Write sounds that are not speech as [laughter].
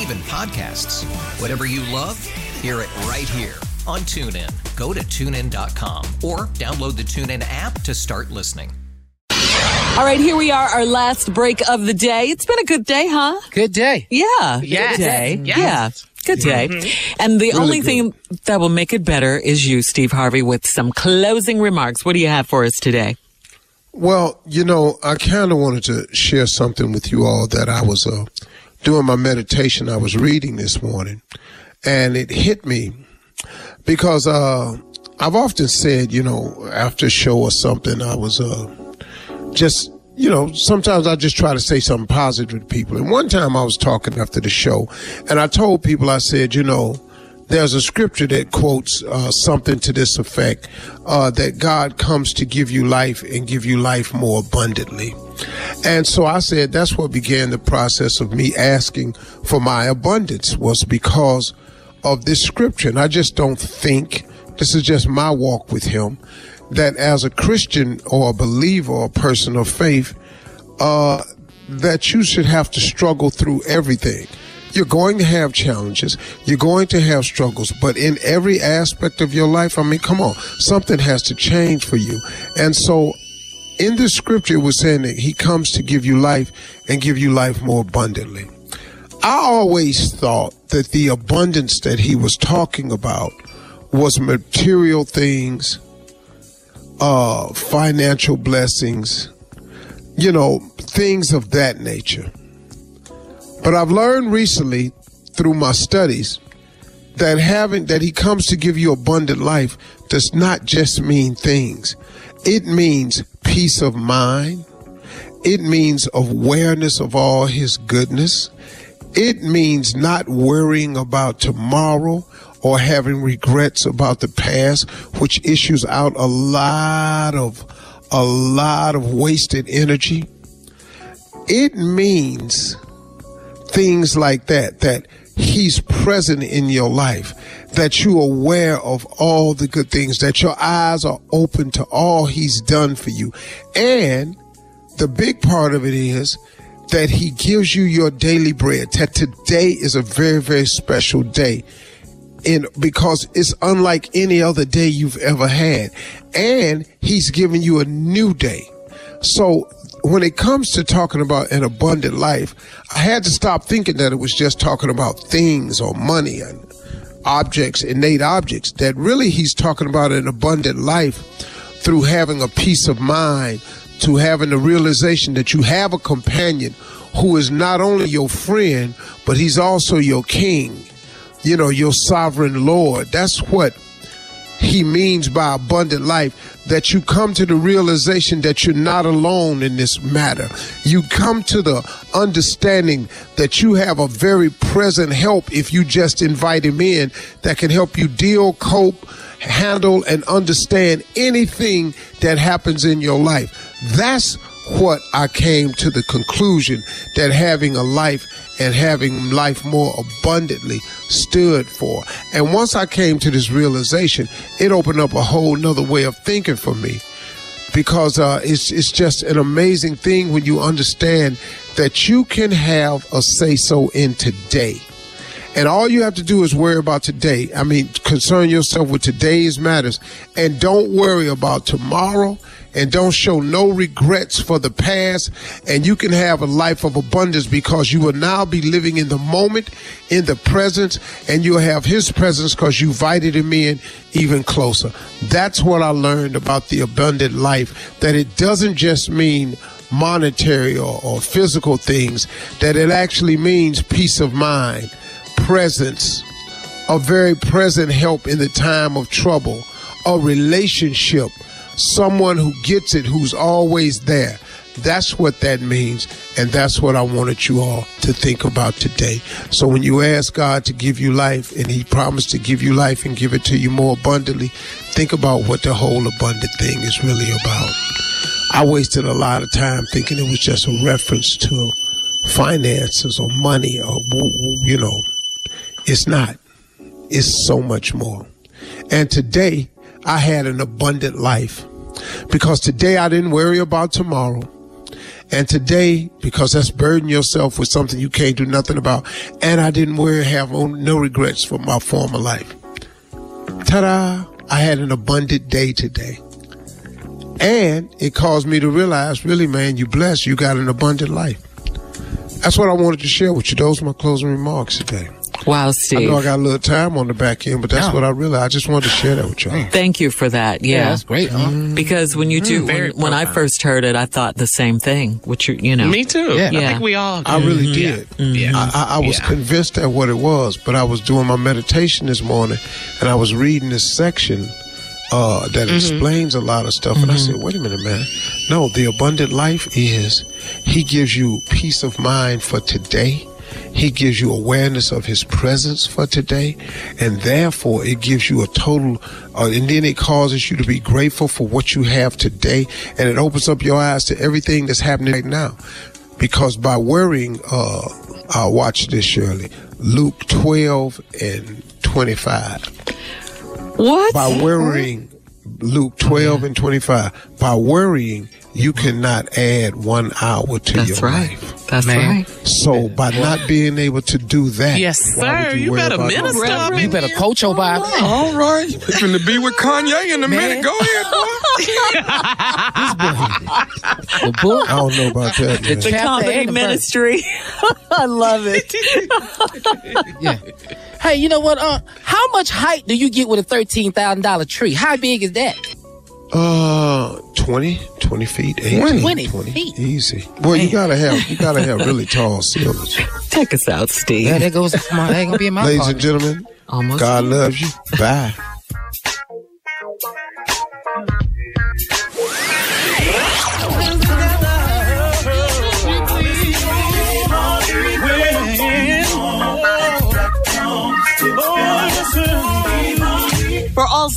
even podcasts. Whatever you love, hear it right here on TuneIn. Go to tunein.com or download the TuneIn app to start listening. All right, here we are, our last break of the day. It's been a good day, huh? Good day. Yeah. Yes. Good day. Yes. Yeah. Good day. And the only thing that will make it better is you, Steve Harvey, with some closing remarks. What do you have for us today? Well, you know, I kind of wanted to share something with you all that I was uh, doing my meditation. I was reading this morning, and it hit me because uh, I've often said, you know, after a show or something, I was uh, just, you know, sometimes I just try to say something positive to people. And one time I was talking after the show, and I told people, I said, you know, there's a scripture that quotes uh, something to this effect uh, that God comes to give you life and give you life more abundantly. And so I said that's what began the process of me asking for my abundance was because of this scripture. And I just don't think this is just my walk with Him that as a Christian or a believer or a person of faith, uh, that you should have to struggle through everything. You're going to have challenges. You're going to have struggles, but in every aspect of your life, I mean, come on, something has to change for you. And so in the scripture, it was saying that he comes to give you life and give you life more abundantly. I always thought that the abundance that he was talking about was material things, uh, financial blessings, you know, things of that nature. But I've learned recently through my studies that having that he comes to give you abundant life does not just mean things. It means peace of mind. It means awareness of all his goodness. It means not worrying about tomorrow or having regrets about the past, which issues out a lot of a lot of wasted energy. It means things like that, that he's present in your life, that you're aware of all the good things, that your eyes are open to all he's done for you. And the big part of it is that he gives you your daily bread. That today is a very, very special day. In, because it's unlike any other day you've ever had. And he's giving you a new day. So when it comes to talking about an abundant life, I had to stop thinking that it was just talking about things or money and objects, innate objects, that really he's talking about an abundant life through having a peace of mind, to having the realization that you have a companion who is not only your friend, but he's also your king, you know, your sovereign Lord. That's what he means by abundant life that you come to the realization that you're not alone in this matter. You come to the understanding that you have a very present help if you just invite him in that can help you deal, cope, handle, and understand anything that happens in your life. That's what I came to the conclusion that having a life and having life more abundantly stood for. And once I came to this realization, it opened up a whole nother way of thinking for me. Because uh, it's it's just an amazing thing when you understand that you can have a say so in today. And all you have to do is worry about today. I mean, concern yourself with today's matters and don't worry about tomorrow and don't show no regrets for the past. And you can have a life of abundance because you will now be living in the moment, in the presence, and you'll have His presence because you invited Him in even closer. That's what I learned about the abundant life, that it doesn't just mean monetary or, or physical things, that it actually means peace of mind, presence, a very present help in the time of trouble, a relationship, someone who gets it, who's always there. That's what that means, and that's what I wanted you all to think about today. So when you ask God to give you life, and He promised to give you life and give it to you more abundantly, think about what the whole abundant thing is really about. I wasted a lot of time thinking it was just a reference to finances or money or, you know, it's not. It's so much more. And today, I had an abundant life because today I didn't worry about tomorrow. And today, because that's burdening yourself with something you can't do nothing about, and I didn't worry, have no regrets for my former life. Ta-da! I had an abundant day today. And it caused me to realize, really, man, you blessed. You got an abundant life. That's what I wanted to share with you. Those are my closing remarks today. Wow, Steve. I Steve. know I got a little time on the back end, but that's Yeah. what I realized. I just wanted to share that with y'all. Thank you for that. Yeah. Yeah, that's great. Huh? Mm-hmm. Because when you do, mm-hmm. when, when I first heard it, I thought the same thing. Which you, you know, Me too. Yeah. I think we all. I really did. Yeah. I, I, I was Yeah. convinced at what it was, but I was doing my meditation this morning and I was reading this section uh, that explains a lot of stuff. And I said, wait a minute, man. No, the abundant life is He gives you peace of mind for today. He gives you awareness of His presence for today. And therefore, it gives you a total, uh, and then it causes you to be grateful for what you have today. And it opens up your eyes to everything that's happening right now because by worrying, uh, I'll watch this, Shirley. Luke 12 and 25. what? By worrying, Luke 12 and 25. By worrying, you cannot add one hour to That's your right. life. That's Man. right. So by not being able to do that, Yes, why would sir. You worry better about minister your- up You in better coach your Bible. All right. You finna be with Kanye in a minute. Go ahead, boy. [laughs] The book. I don't know about that. Man. The Chapter comedy and the verse. ministry. [laughs] I love it. [laughs] Yeah. Hey, you know what? Uh, how much height do you get with a thirteen thousand dollar tree? How big is that? Uh, 20, 20 feet, 18, 20 feet. Easy. Well, you gotta have, you gotta have really tall ceilings. [laughs] Take us out, Steve. Yeah, that goes. My, that gonna be in my Ladies car. and gentlemen, Almost. God loves you. Bye.